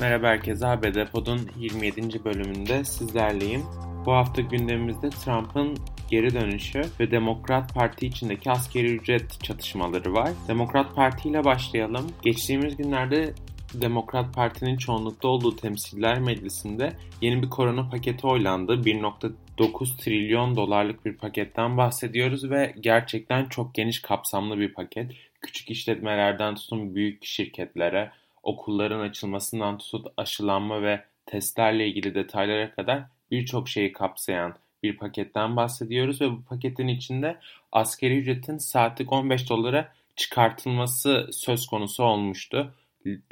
Merhaba herkese, ABD Pod'un 27. bölümünde sizlerleyim. Bu hafta gündemimizde Trump'ın geri dönüşü ve Demokrat Parti içindeki askeri ücret çatışmaları var. Demokrat Parti ile başlayalım. Geçtiğimiz günlerde Demokrat Parti'nin çoğunlukta olduğu Temsiller Meclisi'nde yeni bir korona paketi oylandı. 1.9 trilyon dolarlık bir paketten bahsediyoruz ve gerçekten çok geniş kapsamlı bir paket. Küçük işletmelerden tutun büyük şirketlere, okulların açılmasından tutun aşılanma ve testlerle ilgili detaylara kadar birçok şeyi kapsayan bir paketten bahsediyoruz ve bu paketin içinde askeri ücretin saatlik 15 dolara çıkartılması söz konusu olmuştu.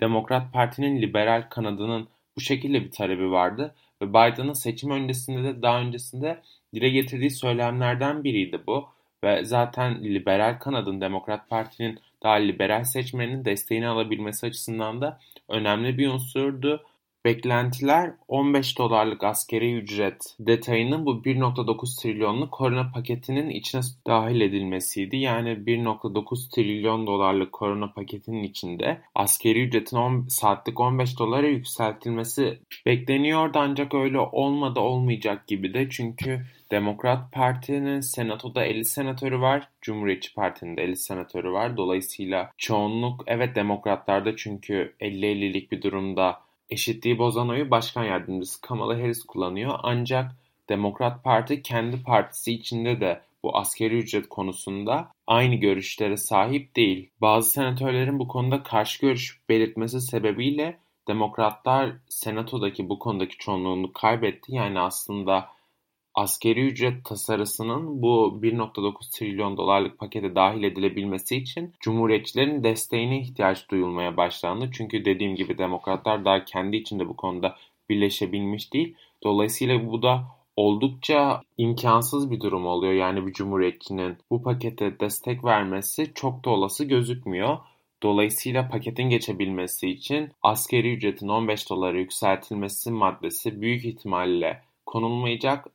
Demokrat Parti'nin liberal kanadının bu şekilde bir talebi vardı ve Biden'ın seçim öncesinde de daha öncesinde dile getirdiği söylemlerden biriydi bu ve zaten liberal kanadın Demokrat Parti'nin daha liberal seçmenin desteğini alabilmesi açısından da önemli bir unsurdu. Beklentiler 15 dolarlık askeri ücret detayının bu 1.9 trilyonluk korona paketinin içine dahil edilmesiydi. Yani 1.9 trilyon dolarlık korona paketinin içinde askeri ücretin 10, saatlik 15 dolara yükseltilmesi bekleniyordu ancak öyle olmadı olmayacak gibi de çünkü Demokrat Parti'nin senatoda 50 senatörü var. Cumhuriyetçi Parti'nin de 50 senatörü var. Dolayısıyla çoğunluk evet demokratlarda çünkü 50-50'lik bir durumda eşitliği bozan oyu başkan yardımcısı Kamala Harris kullanıyor. Ancak Demokrat Parti kendi partisi içinde de bu askeri ücret konusunda aynı görüşlere sahip değil. Bazı senatörlerin bu konuda karşı görüş belirtmesi sebebiyle Demokratlar senatodaki bu konudaki çoğunluğunu kaybetti. Yani aslında Askeri ücret tasarısının bu 1.9 trilyon dolarlık pakete dahil edilebilmesi için Cumhuriyetçilerin desteğine ihtiyaç duyulmaya başlandı. Çünkü dediğim gibi demokratlar daha kendi içinde bu konuda birleşebilmiş değil. Dolayısıyla bu da oldukça imkansız bir durum oluyor. Yani bir cumhuriyetçinin bu pakete destek vermesi çok da olası gözükmüyor. Dolayısıyla paketin geçebilmesi için askeri ücretin 15 dolara yükseltilmesi maddesi büyük ihtimalle konulmayacak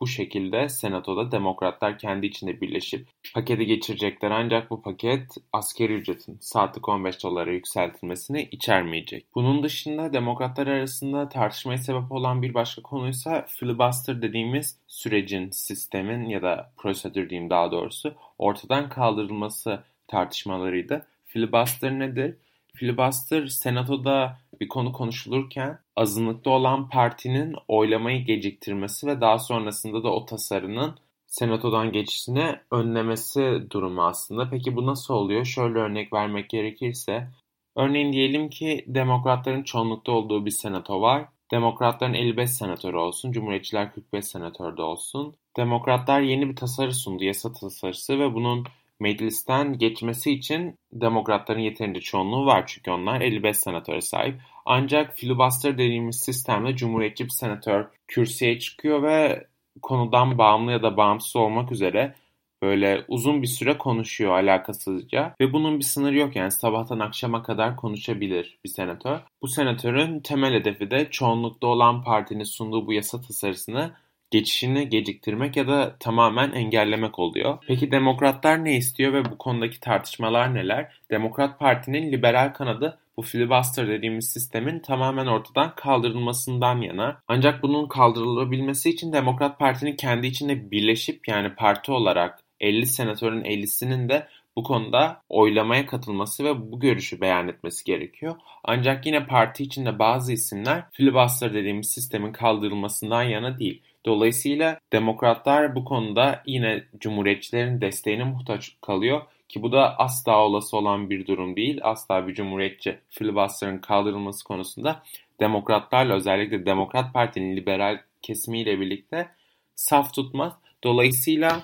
bu şekilde Senato'da Demokratlar kendi içinde birleşip paketi geçirecekler ancak bu paket askeri ücretin saatlik 15 dolara yükseltilmesini içermeyecek. Bunun dışında Demokratlar arasında tartışmaya sebep olan bir başka konuysa filibuster dediğimiz sürecin, sistemin ya da prosedür diyeyim daha doğrusu ortadan kaldırılması tartışmalarıydı. Filibuster nedir? Filibuster Senato'da bir konu konuşulurken azınlıkta olan partinin oylamayı geciktirmesi ve daha sonrasında da o tasarının senatodan geçişini önlemesi durumu aslında. Peki bu nasıl oluyor? Şöyle örnek vermek gerekirse örneğin diyelim ki demokratların çoğunlukta olduğu bir senato var. Demokratların 55 senatörü olsun, Cumhuriyetçiler 45 senatörde olsun. Demokratlar yeni bir tasarı sundu, yasa tasarısı ve bunun Meclisten geçmesi için Demokratların yeterince çoğunluğu var çünkü onlar 55 senatöre sahip. Ancak filibuster dediğimiz sistemde Cumhuriyetçi bir senatör kürsüye çıkıyor ve konudan bağımlı ya da bağımsız olmak üzere böyle uzun bir süre konuşuyor alakasızca ve bunun bir sınırı yok yani sabahtan akşama kadar konuşabilir bir senatör. Bu senatörün temel hedefi de çoğunlukta olan partinin sunduğu bu yasa tasarısını geçişini geciktirmek ya da tamamen engellemek oluyor. Peki demokratlar ne istiyor ve bu konudaki tartışmalar neler? Demokrat Parti'nin liberal kanadı bu filibuster dediğimiz sistemin tamamen ortadan kaldırılmasından yana. Ancak bunun kaldırılabilmesi için Demokrat Parti'nin kendi içinde birleşip yani parti olarak 50 senatörün 50'sinin de bu konuda oylamaya katılması ve bu görüşü beyan etmesi gerekiyor. Ancak yine parti içinde bazı isimler filibuster dediğimiz sistemin kaldırılmasından yana değil. Dolayısıyla demokratlar bu konuda yine cumhuriyetçilerin desteğine muhtaç kalıyor ki bu da asla olası olan bir durum değil. Asla bir cumhuriyetçi filibuster'ın kaldırılması konusunda demokratlarla özellikle Demokrat Parti'nin liberal kesimiyle birlikte saf tutmaz. Dolayısıyla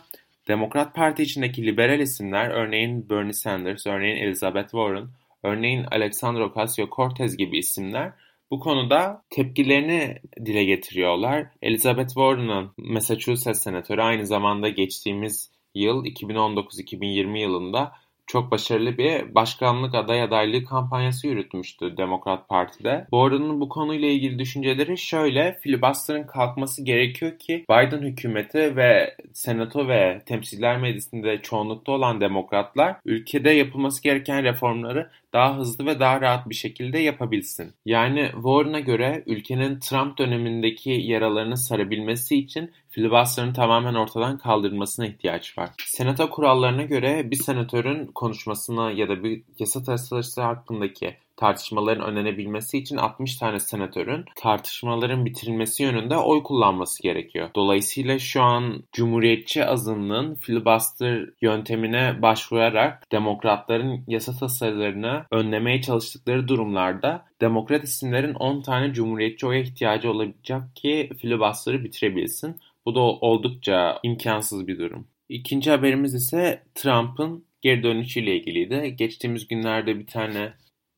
Demokrat Parti içindeki liberal isimler örneğin Bernie Sanders, örneğin Elizabeth Warren, örneğin Alexandra Ocasio-Cortez gibi isimler bu konuda tepkilerini dile getiriyorlar. Elizabeth Warren'ın Massachusetts senatörü aynı zamanda geçtiğimiz yıl 2019-2020 yılında çok başarılı bir başkanlık aday adaylığı kampanyası yürütmüştü Demokrat Parti'de. Warren'ın bu konuyla ilgili düşünceleri şöyle, filibuster'ın kalkması gerekiyor ki Biden hükümeti ve Senato ve Temsiller Meclisi'nde çoğunlukta olan demokratlar ülkede yapılması gereken reformları daha hızlı ve daha rahat bir şekilde yapabilsin. Yani Warren'a göre ülkenin Trump dönemindeki yaralarını sarabilmesi için filibuster'ın tamamen ortadan kaldırılmasına ihtiyaç var. Senato kurallarına göre bir senatörün konuşmasına ya da bir yasa tasarısı hakkındaki tartışmaların önlenebilmesi için 60 tane senatörün tartışmaların bitirilmesi yönünde oy kullanması gerekiyor. Dolayısıyla şu an Cumhuriyetçi azınlığın filibuster yöntemine başvurarak demokratların yasa tasarılarını önlemeye çalıştıkları durumlarda demokrat isimlerin 10 tane cumhuriyetçi oya ihtiyacı olacak ki filibuster'ı bitirebilsin. Bu da oldukça imkansız bir durum. İkinci haberimiz ise Trump'ın geri dönüşüyle ilgiliydi. Geçtiğimiz günlerde bir tane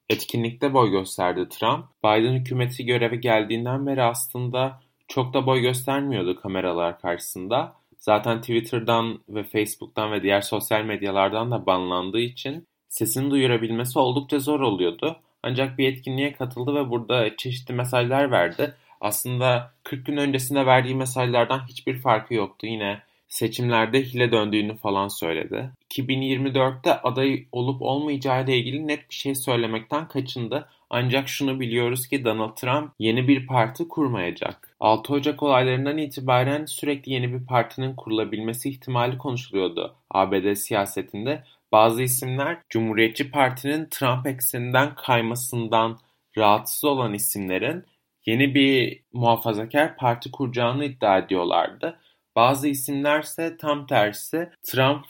etkinlikte boy gösterdi Trump. Biden hükümeti göreve geldiğinden beri aslında çok da boy göstermiyordu kameralar karşısında. Zaten Twitter'dan ve Facebook'tan ve diğer sosyal medyalardan da banlandığı için sesini duyurabilmesi oldukça zor oluyordu. Ancak bir etkinliğe katıldı ve burada çeşitli mesajlar verdi. Aslında 40 gün öncesinde verdiği mesajlardan hiçbir farkı yoktu. Yine seçimlerde hile döndüğünü falan söyledi. 2024'te aday olup olmayacağı ile ilgili net bir şey söylemekten kaçındı. Ancak şunu biliyoruz ki Donald Trump yeni bir parti kurmayacak. 6 Ocak olaylarından itibaren sürekli yeni bir partinin kurulabilmesi ihtimali konuşuluyordu ABD siyasetinde. Bazı isimler Cumhuriyetçi Parti'nin Trump ekseninden kaymasından rahatsız olan isimlerin yeni bir muhafazakar parti kuracağını iddia ediyorlardı. Bazı isimlerse tam tersi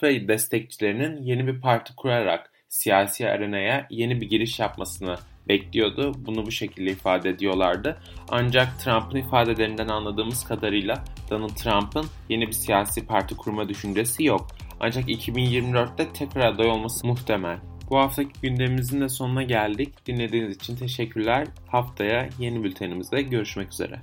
ve destekçilerinin yeni bir parti kurarak siyasi arenaya yeni bir giriş yapmasını bekliyordu. Bunu bu şekilde ifade ediyorlardı. Ancak Trump'ın ifadelerinden anladığımız kadarıyla Donald Trump'ın yeni bir siyasi parti kurma düşüncesi yok. Ancak 2024'te tekrar aday olması muhtemel. Bu haftaki gündemimizin de sonuna geldik. Dinlediğiniz için teşekkürler. Haftaya yeni bültenimizde görüşmek üzere.